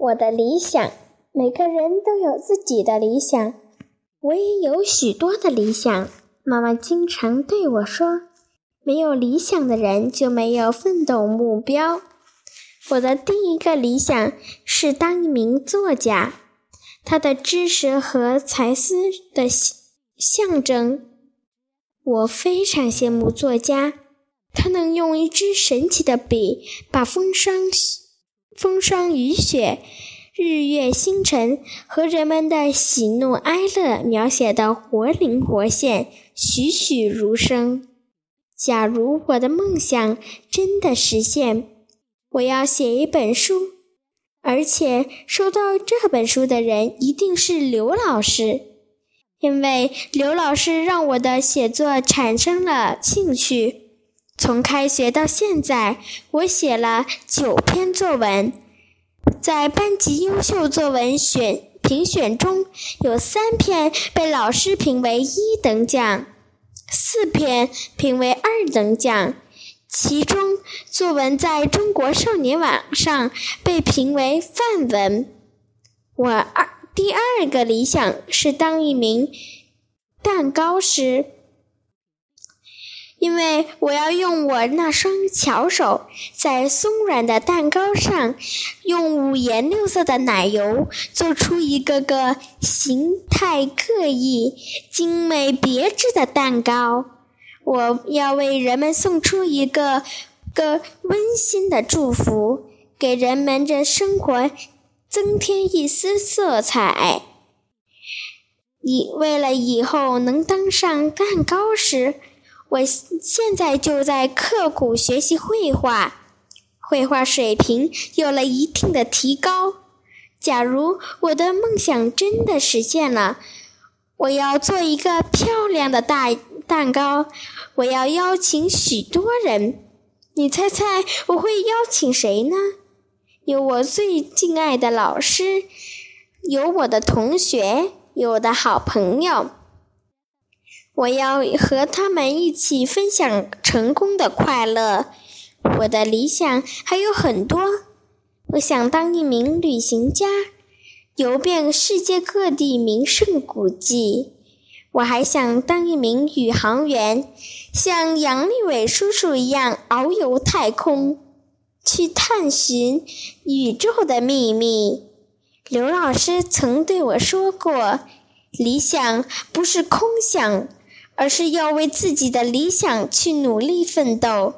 我的理想。每个人都有自己的理想，我也有许多的理想。妈妈经常对我说：“没有理想的人就没有奋斗目标。”我的第一个理想是当一名作家，他的知识和才思的象征。我非常羡慕作家，他能用一支神奇的笔，把风霜、风霜雨雪。日月星辰和人们的喜怒哀乐描写的活灵活现、栩栩如生。假如我的梦想真的实现，我要写一本书，而且收到这本书的人一定是刘老师，因为刘老师让我的写作产生了兴趣。从开学到现在，我写了九篇作文。在班级优秀作文选评选中，有三篇被老师评为一等奖，四篇评为二等奖。其中，作文在中国少年网上被评为范文。我二第二个理想是当一名蛋糕师。因为我要用我那双巧手，在松软的蛋糕上，用五颜六色的奶油做出一个个形态各异、精美别致的蛋糕。我要为人们送出一个个温馨的祝福，给人们的生活增添一丝色彩。以为了以后能当上蛋糕师。我现在就在刻苦学习绘画，绘画水平有了一定的提高。假如我的梦想真的实现了，我要做一个漂亮的大蛋糕，我要邀请许多人。你猜猜我会邀请谁呢？有我最敬爱的老师，有我的同学，有我的好朋友。我要和他们一起分享成功的快乐。我的理想还有很多。我想当一名旅行家，游遍世界各地名胜古迹。我还想当一名宇航员，像杨利伟叔叔一样遨游太空，去探寻宇宙的秘密。刘老师曾对我说过：“理想不是空想。”而是要为自己的理想去努力奋斗，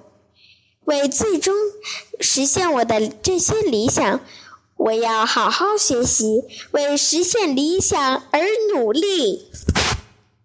为最终实现我的这些理想，我要好好学习，为实现理想而努力。